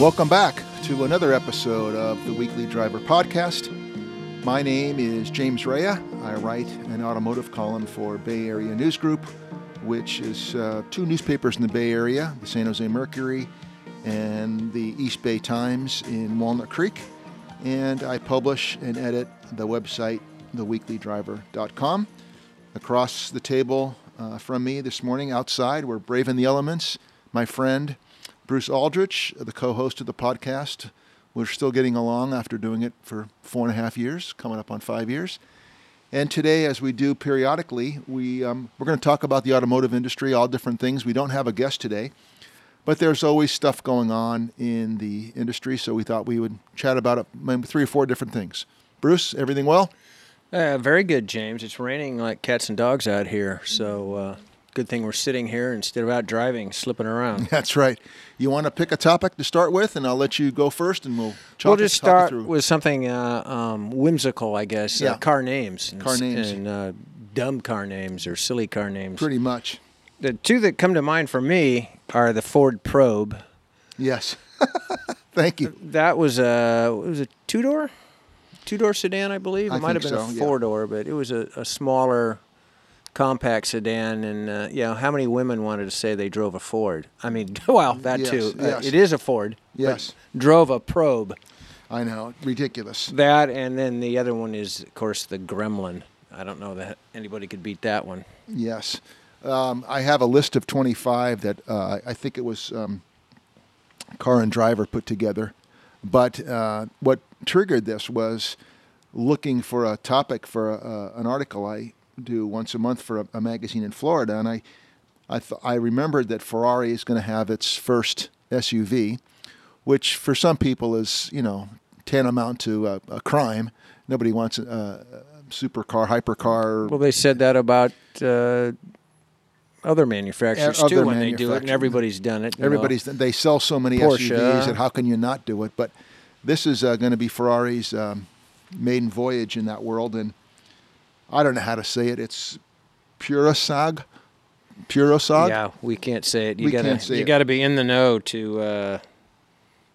Welcome back to another episode of the Weekly Driver Podcast. My name is James Rea. I write an automotive column for Bay Area News Group, which is uh, two newspapers in the Bay Area the San Jose Mercury and the East Bay Times in Walnut Creek. And I publish and edit the website, theweeklydriver.com. Across the table uh, from me this morning outside, we're braving the elements. My friend, Bruce Aldrich, the co host of the podcast. We're still getting along after doing it for four and a half years, coming up on five years. And today, as we do periodically, we, um, we're going to talk about the automotive industry, all different things. We don't have a guest today, but there's always stuff going on in the industry, so we thought we would chat about it, three or four different things. Bruce, everything well? Uh, very good, James. It's raining like cats and dogs out here, so uh, good thing we're sitting here instead of out driving, slipping around. That's right. You want to pick a topic to start with, and I'll let you go first, and we'll talk we'll just start with something uh, um, whimsical, I guess. Yeah. Uh, car names. and Car names. And uh, dumb car names or silly car names. pretty much. The two that come to mind for me are the Ford Probe. Yes. Thank you. That was a was a two door, two door sedan, I believe. I It might have been so, a four door, but it was a, a smaller, compact sedan. And uh, yeah, how many women wanted to say they drove a Ford? I mean, well, that Yes, too. Uh, yes. it is a Ford. Yes. drove a Probe. I know. Ridiculous. That and then the other one is, of course, the Gremlin. I don't know that anybody could beat that one. Yes. Um, I have a list of 25 that uh, I think it was um, Car and Driver put together. But uh, what triggered this was looking for a topic for a, uh, an article I do once a month for a, a magazine in Florida. And I, I, th- I remembered that Ferrari is going to have its first SUV, which for some people is, you know, tantamount to a, a crime. Nobody wants a, a supercar, hypercar. Well, they said that about uh, other manufacturers Yeah, too other when they do it, and everybody's done it. you know. Everybody's they sell so many Porsche. SUVs, and how can you not do it? But this is uh, going to be Ferrari's um, maiden voyage in that world, and I don't know how to say it. It's Purosag, Purosag. Yeah, we can't say it. You We gotta can't say you it. gotta be in the know to uh,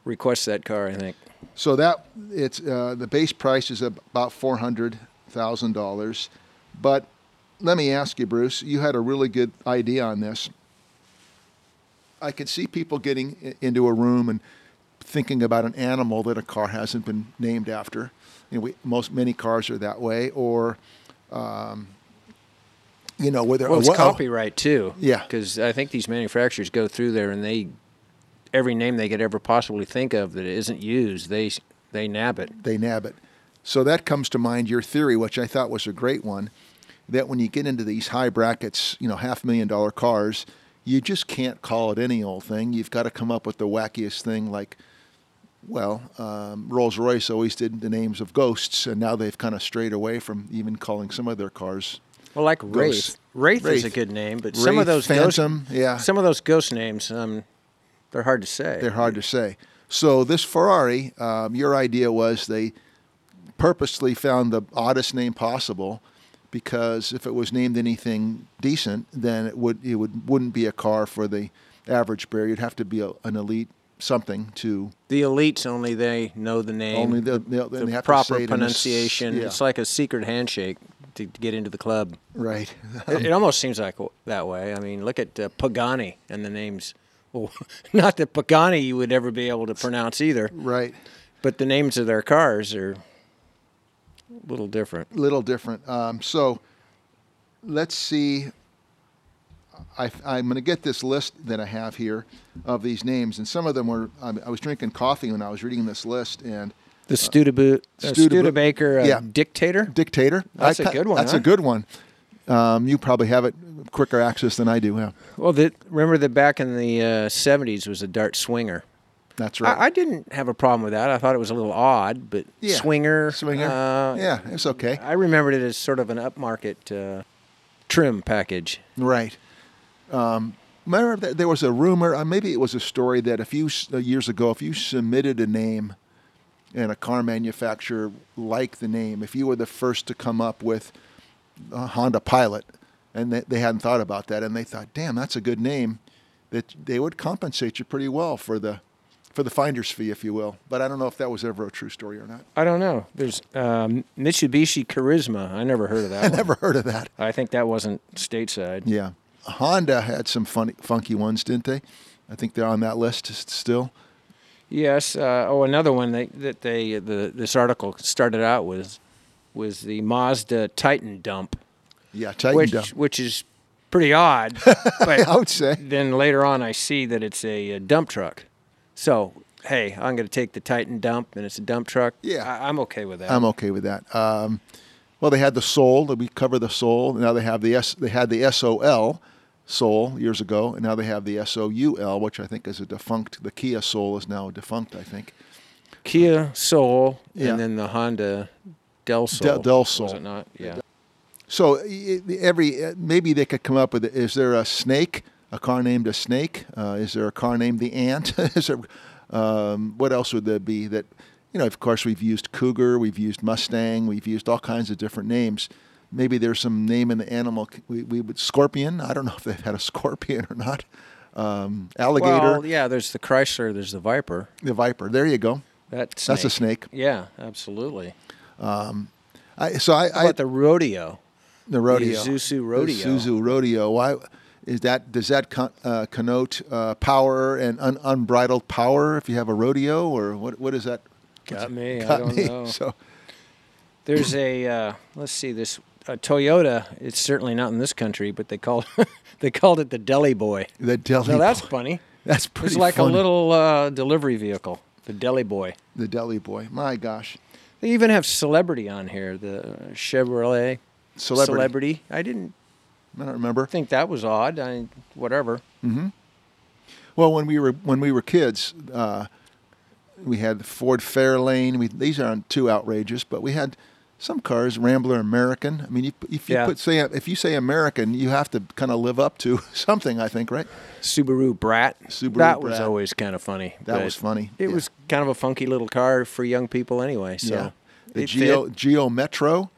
request that car. I think. So that it's uh, the base price is about four hundred thousand dollars, but let me ask you, Bruce. You had a really good idea on this. I could see people getting into a room and thinking about an animal that a car hasn't been named after. You know, we, most many cars are that way, or um, you know, whether Well, it's a- copyright too. Yeah. because I think these manufacturers go through there and they every name they could ever possibly think of that isn't used, they they nab it. they nab it. So that comes to mind your theory, which I thought was a great one, that when you get into these high brackets, you know, half million dollar cars, you just can't call it any old thing. You've got to come up with the wackiest thing, like, well, um, Rolls Royce always did the names of ghosts, and now they've kind of strayed away from even calling some of their cars. Well, like Ghost. Wraith. Wraith, is a good name, but some of those Phantom, ghost, yeah. some of those ghost names, um, they're hard to say. They're hard to say. So this Ferrari, um, your idea was they purposely found the oddest name possible because if it was named anything decent, then it would it would wouldn't be a car for the average bear. You'd have to be a, an elite something to The elites only they know the name, Only the- the, they- they have to proper say it in a s- pronunciation. yeah. It's like a secret handshake to, to get into the club. right. it, it almost seems like that way. I mean, look at uh, Pagani and the names. Well, not that Pagani you would ever be able to pronounce either, right. but the names of their cars are a little different. A little different. Um, so let's see. I, I'm going to get this list that I have here of these names, and some of them were. I, I was drinking coffee when I was reading this list, and The Studebaker, uh, Studebaker- uh, yeah. dictator. dictator. That's a a good one, That's huh? a good one. Um, you probably have it quicker access than I do. Yeah, Well, the, remember that back in the uh, 70s was a Dart Swinger. that's right. I, I didn't have a problem with that. I thought it was a little odd, but Yeah. Swinger. Swinger. Uh, yeah, it's okay. I remembered it as sort of an upmarket uh, trim package. Right. Um, there was a rumor, uh, maybe it was a story that a few uh, years ago, if you submitted a name and a car manufacturer liked the name, if you were the first to come up with a Honda Pilot, and they, they hadn't thought about that, and they thought, damn, that's a good name, that they would compensate you pretty well for the for the finder's fee, if you will. But I don't know if that was ever a true story or not. I don't know. There's um, Mitsubishi Charisma. I never heard of that. I one. never heard of that. I think that wasn't stateside. Yeah, Honda had some funny, funky ones, didn't they? I think they're on that list still. Yes. Uh, oh, another one they, that they the this article started out with was the Mazda Titan dump, Yeah, Titan which dump. which is pretty odd. but I would say. then later on, I see that it's a, uh dump truck. So hey, I'm going to take the Titan dump, and it's a dump truck. Yeah. I, I'm okay with that. I'm okay with that. Um, well, they had the Soul. We cover the Soul. Now they have the S. They had the SOL Soul years ago, and now they have the SOUL, which I think is a defunct. The Kia Soul is now defunct. I think. Kia Soul, Yeah. and then the Honda Del Sol. Del Was Sol. Is it not? Yeah. So every maybe they could come up with is there a snake, a car named a snake? Uh, is there a car named the ant? is there, um, what else would there be that? You know, of course, we've used cougar, we've used mustang, we've used all kinds of different names. Maybe there's some name in the animal. We, we would scorpion. I don't know if they've had a scorpion or not. Um, alligator, Well, yeah. There's the Chrysler. There's the Viper. the viper. There you go. That That's a snake. Yeah, absolutely. I, so I, How I about the rodeo? the rodeo, Isuzu rodeo. The Isuzu rodeo. Why is that? Does that con, uh, connote uh, power and un, unbridled power if you have a rodeo, or what? What is that? Got me. I don't me. know. So There's a uh, let's see this a Toyota. It's certainly not in this country, but they called they called it the Deli Boy. the deli. Now that's boy. funny. that's pretty. It's like funny. a little uh, delivery vehicle, the Deli Boy. the deli boy. My gosh, They even have celebrity on here, the Chevrolet celebrity. celebrity. I didn't I don't remember. think that was odd. I whatever. Mm-hmm. Well, when we were when we were kids, uh, we had Ford Fairlane. We, these aren't too outrageous, but we had some cars, Rambler American. I mean, you, if you Yeah. put say if you say American, you have to kind of live up to something. I think, right? Subaru Brat. Subaru that was always kind of funny. That was funny, It yeah. was kind of a funky little car for young people anyway. So yeah. The Geo fit. Geo Metro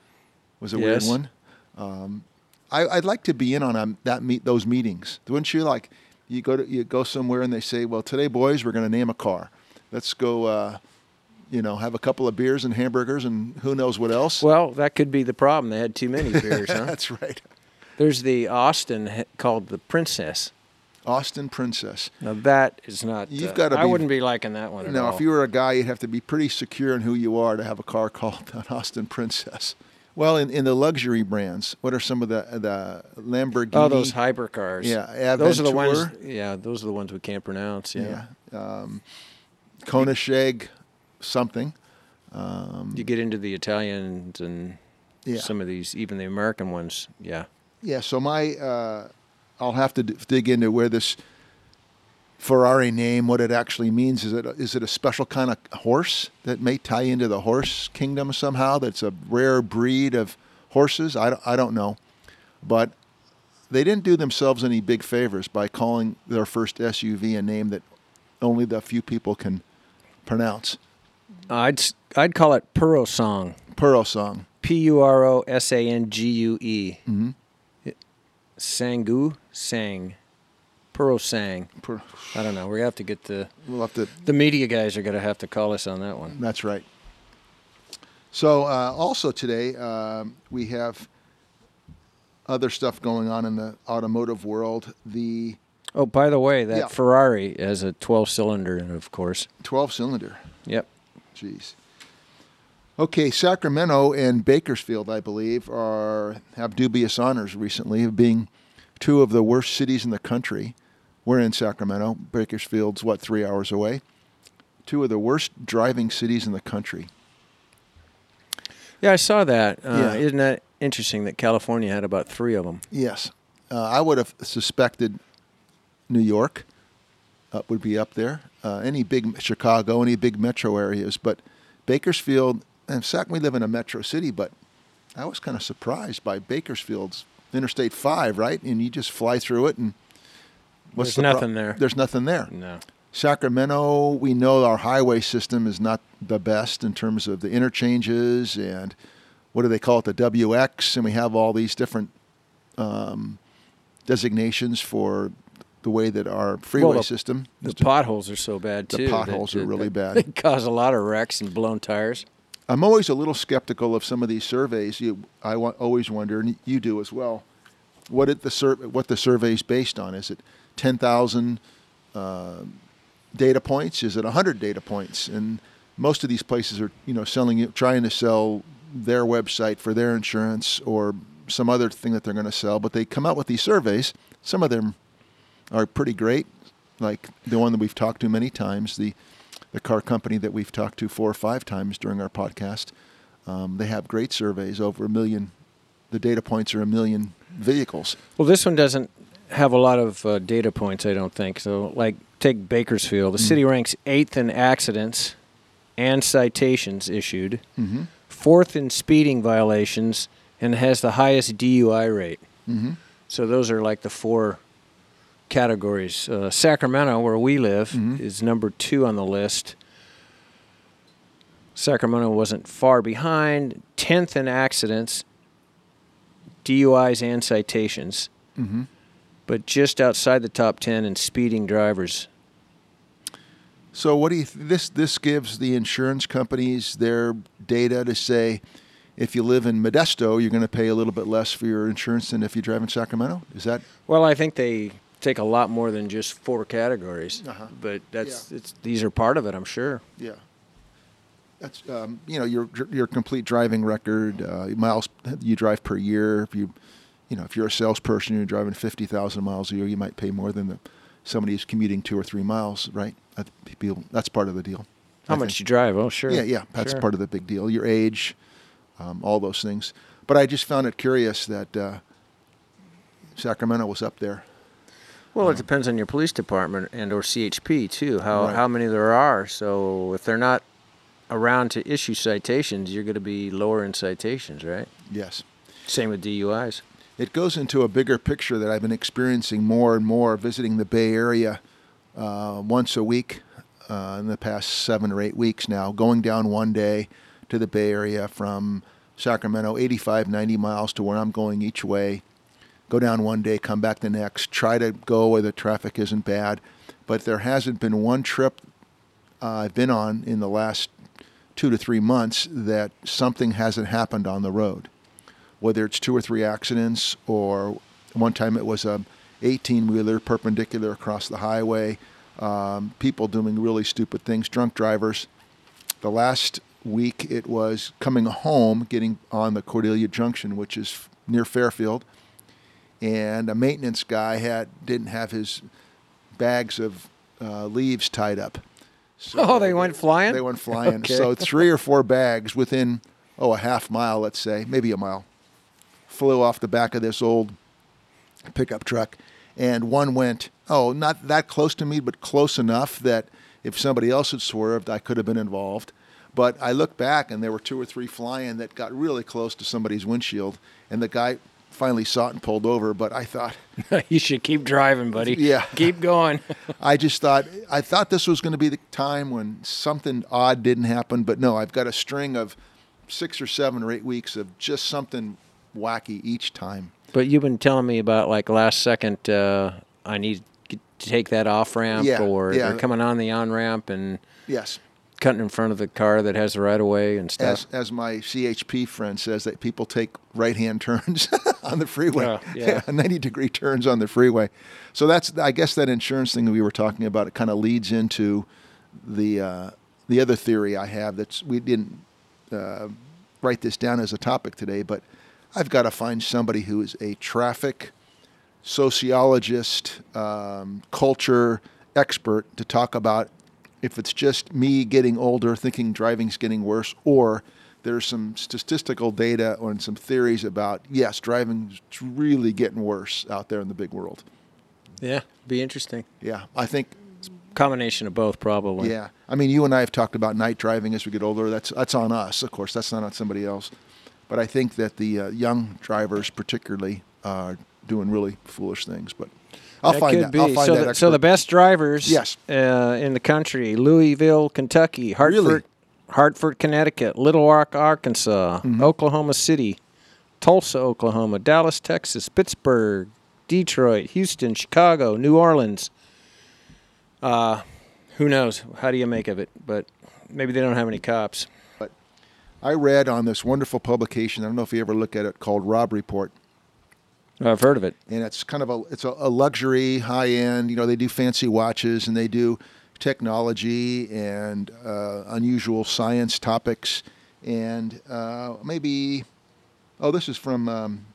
was a weird one. Um, I, I'd like to be in on a, that meet those meetings. Wouldn't you like? You go to you go somewhere and they say, "Well, today, boys, we're going to name a car. Let's go." Uh, you know, have a couple of beers and hamburgers and who knows what else. Well, that could be the problem. They had too many beers, huh? That's right. There's the Austin called the Princess. Austin Princess. Now that is not. You've uh, gotta I be- wouldn't be liking that one at Now, if you were a guy, you'd have to be pretty secure in who you are to have a car called an Austin Princess. Well, in, in the luxury brands, what are some of the the Lamborghini? oh, those hypercars. Yeah, those are the ones. Yeah, those are the ones we can't pronounce. Yeah. yeah, um, Koenigsegg, something. You get into the Italians and Yeah. some of these, even the American ones. Yeah. Yeah, so my uh, I'll have to d- dig into where this Ferrari name, what it actually means. Is it is it a special kind of horse that may tie into the horse kingdom somehow? That's a rare breed of horses. I don't, I don't know, but they didn't do themselves any big favors by calling their first SUV a name that only the few people can pronounce. I'd I'd call it Puro Song. Pearl song. P U R O S A N G U E. Mhm. Sangu sang. Puro sang. Per- I don't know. We have to get the We'll have to the media guys are going to have to call us on that one. That's right. So uh, also today um, we have other stuff going on in the automotive world. The Oh, by the way, that Yeah. Ferrari has a 12 cylinder in it, of course. 12 cylinder. Yep. Jeez. Okay, Sacramento and Bakersfield, I believe, are have dubious honors recently of being two of the worst cities in the country. We're in Sacramento. Bakersfield's what three hours away. Two of the worst driving cities in the country. Yeah, I saw that. Uh, Yeah. Isn't that interesting that California had about three of them? Yes, uh, I would have suspected New York uh, would be up there. Uh, any big Chicago, any big metro areas, but Bakersfield and Sac. We live in a metro city, but I was kind of surprised by Bakersfield's Interstate Five, right? And you just fly through it, and There's the pro- nothing there. There's nothing there. No. Sacramento, we know our highway system is not the best in terms of the interchanges and what do they call it, the WX, and we have all these different um, designations for the way that our freeway the- system. The potholes are so bad The too. that- potholes are that- really that- bad. They cause a lot of wrecks and blown tires. I'm always a little skeptical of some of these surveys. You, I always wonder, and you do as well, what it the sur- what the survey's based on. Is it 10,000 uh, data points? Is it 100 data points? And most of these places are, you know, selling trying to sell their website for their insurance or some other thing that they're going to sell. But they come out with these surveys. Some of them are pretty great, like the one that we've talked to many times, the the car company that we've talked to four or five times during our podcast. Um, they have great surveys, over a million. The data points are a million vehicles. Well, this one doesn't have a lot of uh, data points, I don't think. So, like, take Bakersfield. The Mm. city ranks eighth in accidents and citations issued, Mm-hmm. fourth in speeding violations, and has the highest DUI rate. Mm-hmm. So, those are like the four categories. Uh, Sacramento, where we live, Mhm. is number two on the list. Sacramento wasn't far behind, 10th in accidents, DUIs, and citations Mm-hmm. but just outside the top 10 in speeding drivers. So, what do you? Th- this this gives the insurance companies their data to say, if you live in Modesto, you're going to pay a little bit less for your insurance than if you drive in Sacramento. Is that? Well, I think they take a lot more than just four categories, Uh-huh. but that's it's these are part of it, I'm sure. Yeah. That's um, you know your your complete driving record, uh, miles you drive per year. If you, you know, if you're a salesperson, you're driving fifty thousand miles a year, you might pay more than the somebody who's commuting two or three miles, right? People, that's part of the deal. How I much think. you drive? Oh, sure. Yeah, yeah, that's Sure. part of the big deal. Your age, um, all those things. But I just found it curious that uh, Sacramento was up there. Well, it depends on your police department and or CHP too. How Right. how many there are. So if they're not around to issue citations, you're going to be lower in citations, right? Yes. Same with DUIs. it goes into a bigger picture that I've been experiencing more and more visiting the Bay Area uh, once a week uh, in the past seven or eight weeks now, going down one day to the Bay Area from Sacramento, 85, 90 miles to where I'm going each way. Go down one day, come back the next, try to go where the traffic isn't bad. But there hasn't been one trip uh, I've been on in the last two to three months that something hasn't happened on the road whether it's two or three accidents or one time it was a 18 wheeler perpendicular across the highway um, people doing really stupid things drunk drivers the last week it was coming home getting on the cordelia junction which is near fairfield and a maintenance guy had didn't have his bags of uh, leaves tied up. So Oh, they went flying? they went flying. Okay. so three or four bags within oh a half mile let's say maybe a mile flew off the back of this old pickup truck. And one went oh not that close to me but close enough that if somebody else had swerved i could have been involved. But i looked back and there were two or three flying that got really close to somebody's windshield. And the guy finally saw it and pulled over but i thought you should keep driving, buddy. Yeah. Keep going. I just thought I thought this was going to be the time when something odd didn't happen, but no, I've got a string of six or seven or eight weeks of just something wacky each time. But you've been telling me about like last second. Uh, I need to take that off ramp, Yeah, or yeah. they're coming on the on ramp and Yes, cutting in front of the car that has the right of way and stuff. as as my CHP friend says, that people take right hand turns on the freeway, yeah. ninety degree turns on the freeway. So that's I guess that insurance thing that we were talking about. It kind of leads into the uh, the other theory I have. That's we didn't uh, write this down as a topic today, but I've got to find somebody who is a traffic sociologist, um, culture expert to talk about if it's just me getting older, thinking driving's getting worse, or there's some statistical data or some theories about yes, driving's really getting worse out there in the big world. yeah, be interesting. Yeah, I think. It's a combination of both, probably. Yeah, I mean, you and I have talked about night driving as we get older. That's that's on us, of course. That's not on somebody else. But I think that the uh, young drivers, particularly, are doing really foolish things. But I'll that find could that. be. I'll find so, that the, so the best drivers Yes. uh, in the country: Louisville, Kentucky, Hartford, Really? Hartford, Connecticut, Little Rock, Arkansas, Mm-hmm. Oklahoma City, Tulsa, Oklahoma, Dallas, Texas, Pittsburgh, Detroit, Houston, Chicago, New Orleans. Uh, who knows? How do you make of it? But maybe they don't have any cops. But I read on this wonderful publication. I don't know if you ever look at it called Robb Report, I've heard of it. and it's kind of a it's a, luxury, high end. You know, they do fancy watches and they do technology and uh, unusual science topics, and uh, maybe oh, this is from um,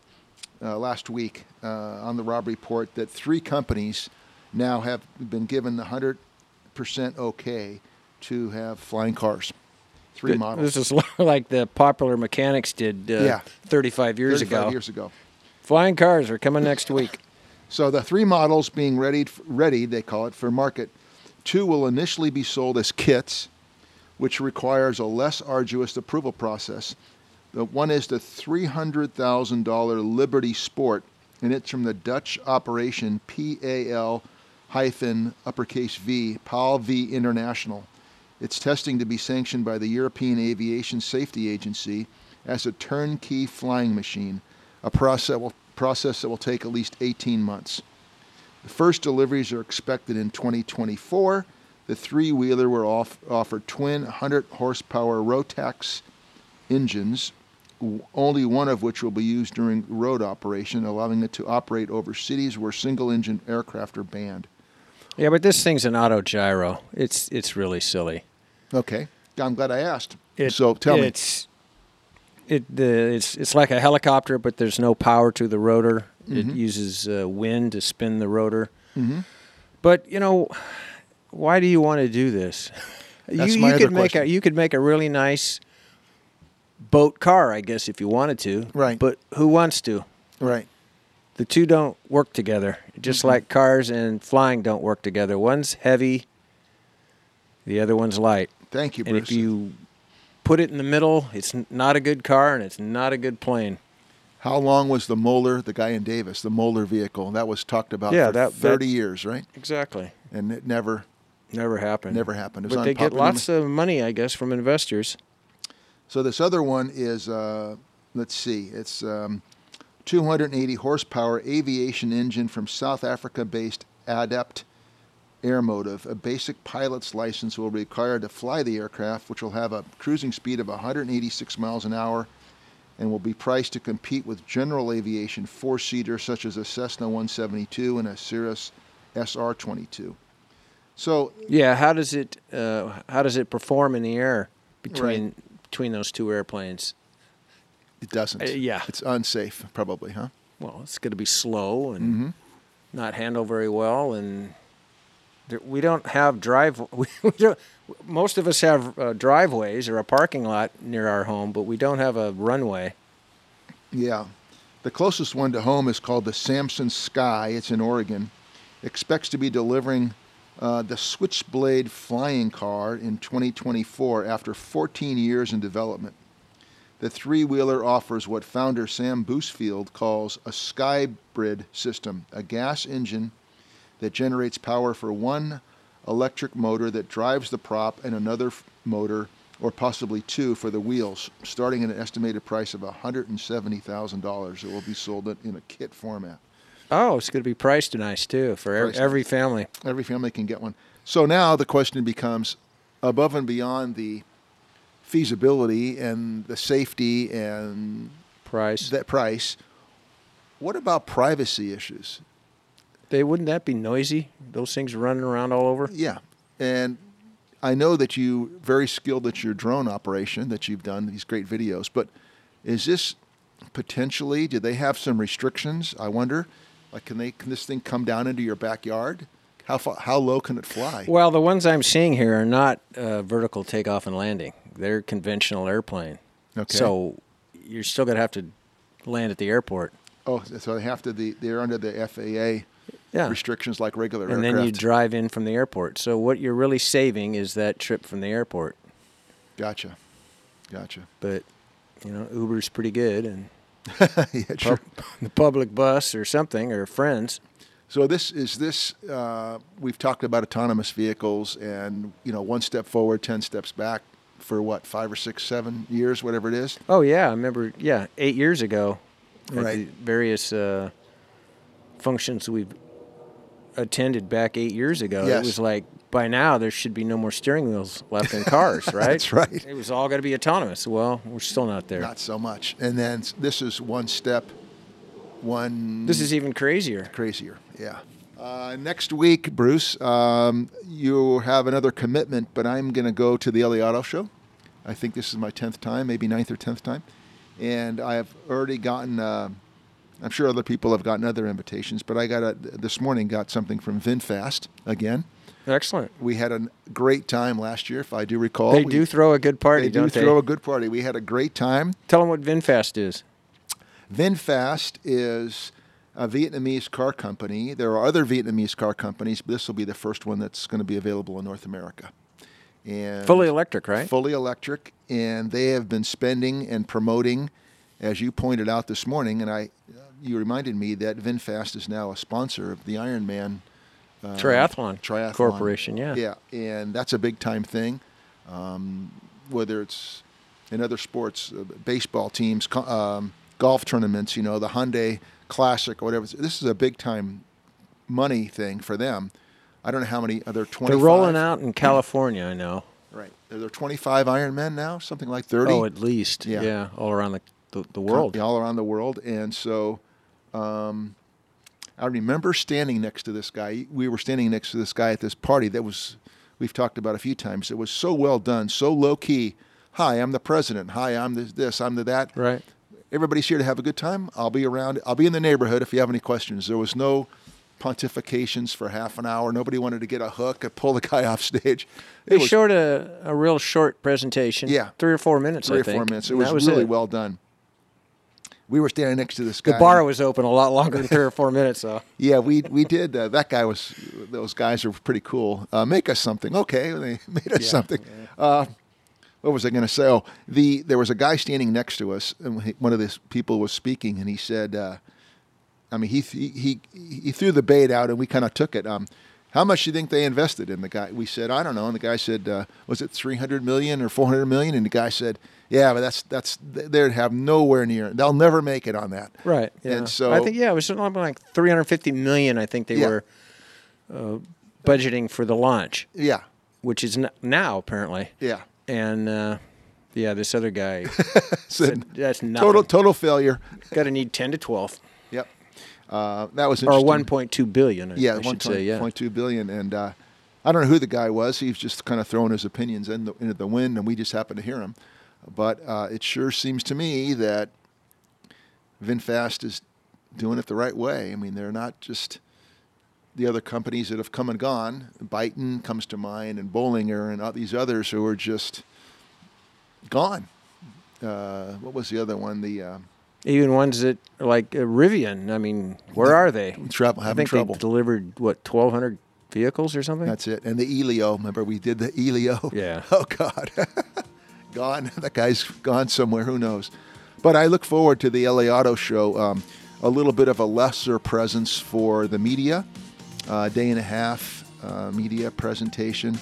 uh, last week uh, on the Robb Report that three companies now have been given the hundred percent okay to have flying cars. Three Th- models. This is like the popular mechanics did uh, Yeah. 35 years 35 ago. years ago. Flying cars are coming next week. So the three models being ready, ready, they call it for market. Two will initially be sold as kits, which requires a less arduous approval process. The one is the $300,000 Liberty Sport, and it's from the Dutch operation PAL hyphen uppercase V, PAL V International. It's testing to be sanctioned by the European Aviation Safety Agency as a turnkey flying machine, a process, will, process that will take at least 18 months. The first deliveries are expected in 2024. The three wheeler will off, offer twin 100 horsepower Rotax engines, only one of which will be used during road operation, allowing it to operate over cities where single engine aircraft are banned. Yeah, but this thing's an auto gyro. It's it's really silly. Okay, I'm glad I asked. It, so tell me. It's, It the it's it's like a helicopter, but there's no power to the rotor. It uses uh, wind to spin the rotor. Mhm. But you know, why do you want to do this? That's you my you other could make a question. you could make a really nice boat car, I guess, if you wanted to. Right. But who wants to? Right. The two don't work together. Just Mm-hmm. like cars and flying don't work together. One's heavy, the other one's light. Thank you, And if you put it in the middle, it's not a good car and it's not a good plane. How long was the Moller, the guy in Davis, the Moller vehicle? That was talked about Yeah, for that- 30 that- years, right? Exactly. And it never, Never happened. never happened. It was But they get lots of money, I guess, from investors. So this other one is, uh, let's see, it's um, 280 horsepower aviation engine from South Africa-based Adept Airmotive. A basic pilot's license will be required to fly the aircraft, which will have a cruising speed of 186 miles an hour, and will be priced to compete with general aviation four-seater such as a Cessna 172 and a Cirrus SR-22. So Yeah. How does it uh, How does it perform in the air between between those two airplanes? it doesn't. Uh, yeah. It's unsafe, probably, huh? Well, it's going to be slow and Mm-hmm. not handle very well, and we don't have drive. We, don't, most of us have uh, driveways or a parking lot near our home, but we don't have a runway. Yeah. The closest one to home is called the Samson Sky. It's in Oregon. Expects to be delivering uh, the Switchblade flying car in 2024 after 14 years in development. The three wheeler offers what founder Sam Bousfield calls a skybrid system, a gas engine that generates power for one electric motor that drives the prop and another motor, or possibly two, for the wheels, starting at an estimated price of $170,000. It will be sold in- a kit format. Oh, it's going to be priced nice too for Priced every family. Every family can get one. So now the question becomes above and beyond the feasibility and the safety and Price. that price, what about privacy issues? They wouldn't that be noisy? Those things running around all over. Yeah. And I know that you very skilled at your drone operation that you've done these great videos, but is this potentially do they have some restrictions? I wonder. Like can they can this thing come down into your backyard? How far, how low can it fly? Well, the ones I'm seeing here are not uh, vertical takeoff and landing. They're conventional airplane. Okay. So you're still going to have to land at the airport. Oh, so they have to the they're under the FAA Yeah. restrictions like regular and aircraft. then you drive in from the airport. So what you're really saving is that trip from the airport. Gotcha. Gotcha. But you know, Uber's pretty good, and yeah, sure. pub- the public bus or something or friends. So this is this. Uh, we've talked about autonomous vehicles, and you know, one step forward, ten steps back, for what five or six, seven years, whatever it is. Oh yeah, I remember. Yeah, eight years ago, Right. various uh, functions we've attended back eight years ago. Yes. It was like by now there should be no more steering wheels left in cars, right? That's right. It was all going to be autonomous. Well, we're still not there. Not so much. And then this is one step, one this is even crazier. crazier. Yeah. Uh, next week, Bruce, um, you have another commitment, but I'm going to go to the LA Auto Show. I think this is my 10th time, maybe ninth or 10th time. And I have already gotten, uh, I'm sure other people have gotten other invitations, but I got a, this morning got something from VinFast again. Excellent. We had a great time last year, if I do recall. They We- do throw a good party, They do throw a good party. We had a great time. Tell them what VinFast is. VinFast is a Vietnamese car company. There are other Vietnamese car companies, but this will be the first one that's going to be available in North America. And Fully electric, right? fully electric, and they have been spending and promoting, as you pointed out this morning, and I, you reminded me that VinFast is now a sponsor of the Ironman uh, Triathlon, Triathlon Corporation, yeah. yeah, and that's a big time thing. Um, whether it's in other sports, uh, baseball teams, co- um, golf tournaments, you know, the Hyundai Classic or whatever. This is a big time money thing for them. I don't know how many other twenty. They're rolling out in California, I know. Right, are there twenty five Ironmen now? Something like thirty. Oh, at least. Yeah. Yeah. all around the, the, the world. Yeah, all around the world. And so um, I remember standing next to this guy. We were standing next to this guy at this party that was, we've talked about a few times. It was so well done, so low key. Hi, I'm the president. Hi, I'm this, this I'm the that. Right. Everybody's here to have a good time. I'll be around. I'll be in the neighborhood if you have any questions. There was no pontifications for half an hour. Nobody wanted to get a hook and pull the guy off stage. It They was showed a, a real short presentation. Yeah. Three or four minutes, three I or four minutes. It was, was really it. well done. We were standing next to this guy. The bar was open a lot longer than three or four minutes, though. Yeah, we we did. Uh, that guy was. Those guys are pretty cool. Uh, make us something, okay? They made us Yeah, something. Uh, what was I going to say? Oh, the there was a guy standing next to us, and one of these people was speaking, and he said, uh, "I mean, he he he, he threw the bait out, and we kind of took it. Um, how much do you think they invested in the guy?" We said, "I don't know," and the guy said, uh, "Was it three hundred million or four hundred million?" And the guy said, "Yeah, but that's that's they'd have nowhere near. They'll never make it on that." Right. Yeah. And so I think yeah, it was something like 350 million. I think they Yeah. were uh, budgeting for the launch, yeah, which is n- now apparently. yeah. And uh, yeah, this other guy Said, that's nothing. total total failure. Got to need 10 to 12 Yep. Uh, that was or 1.2 billion. I, Yeah, I should say. Yeah. 1.2 billion. And uh, I don't know who the guy was. He was just kind of throwing his opinions in the, into the wind, and we just happened to hear him. But uh, it sure seems to me that VinFast is doing it the right way. I mean, they're not just the other companies that have come and gone. Byton comes to mind, and Bollinger, and all these others who are just gone. Uh, what was the other one? The uh, Even ones that like uh, Rivian. I mean, where are they? trouble, I having think trouble. they delivered what 1,200 vehicles or something. That's it. And the Elio, remember we did the Elio? Yeah. Oh God, gone. That guy's gone somewhere. Who knows? But I look forward to the LA Auto Show. Um, a little bit of a lesser presence for the media, uh, day and a half uh, media presentation.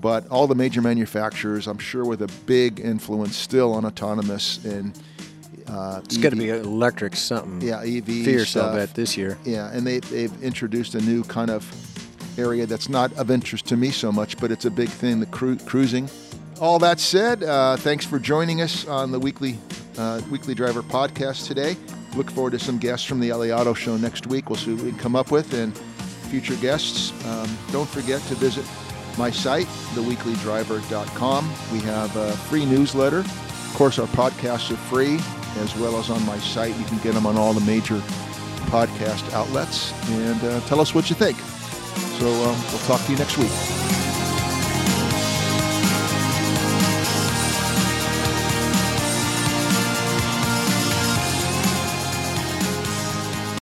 But all the major manufacturers, I'm sure, with a big influence still on autonomous and uh, it's got to be electric something. yeah EV Fierce, I'll bet, this year. Yeah, and they, they've introduced a new kind of area that's not of interest to me so much, but it's a big thing, the cru- cruising. All that said, uh, thanks for joining us on the weekly uh, Weekly Driver podcast today. Look forward to some guests from the LA Auto Show next week. We'll see what we can come up with and future guests. Um, don't forget to visit my site, theweeklydriver.com. We have a free newsletter. Of course, our podcasts are free, as well as on my site. You can get them on all the major podcast outlets and uh, tell us what you think. So uh, we'll talk to you next week.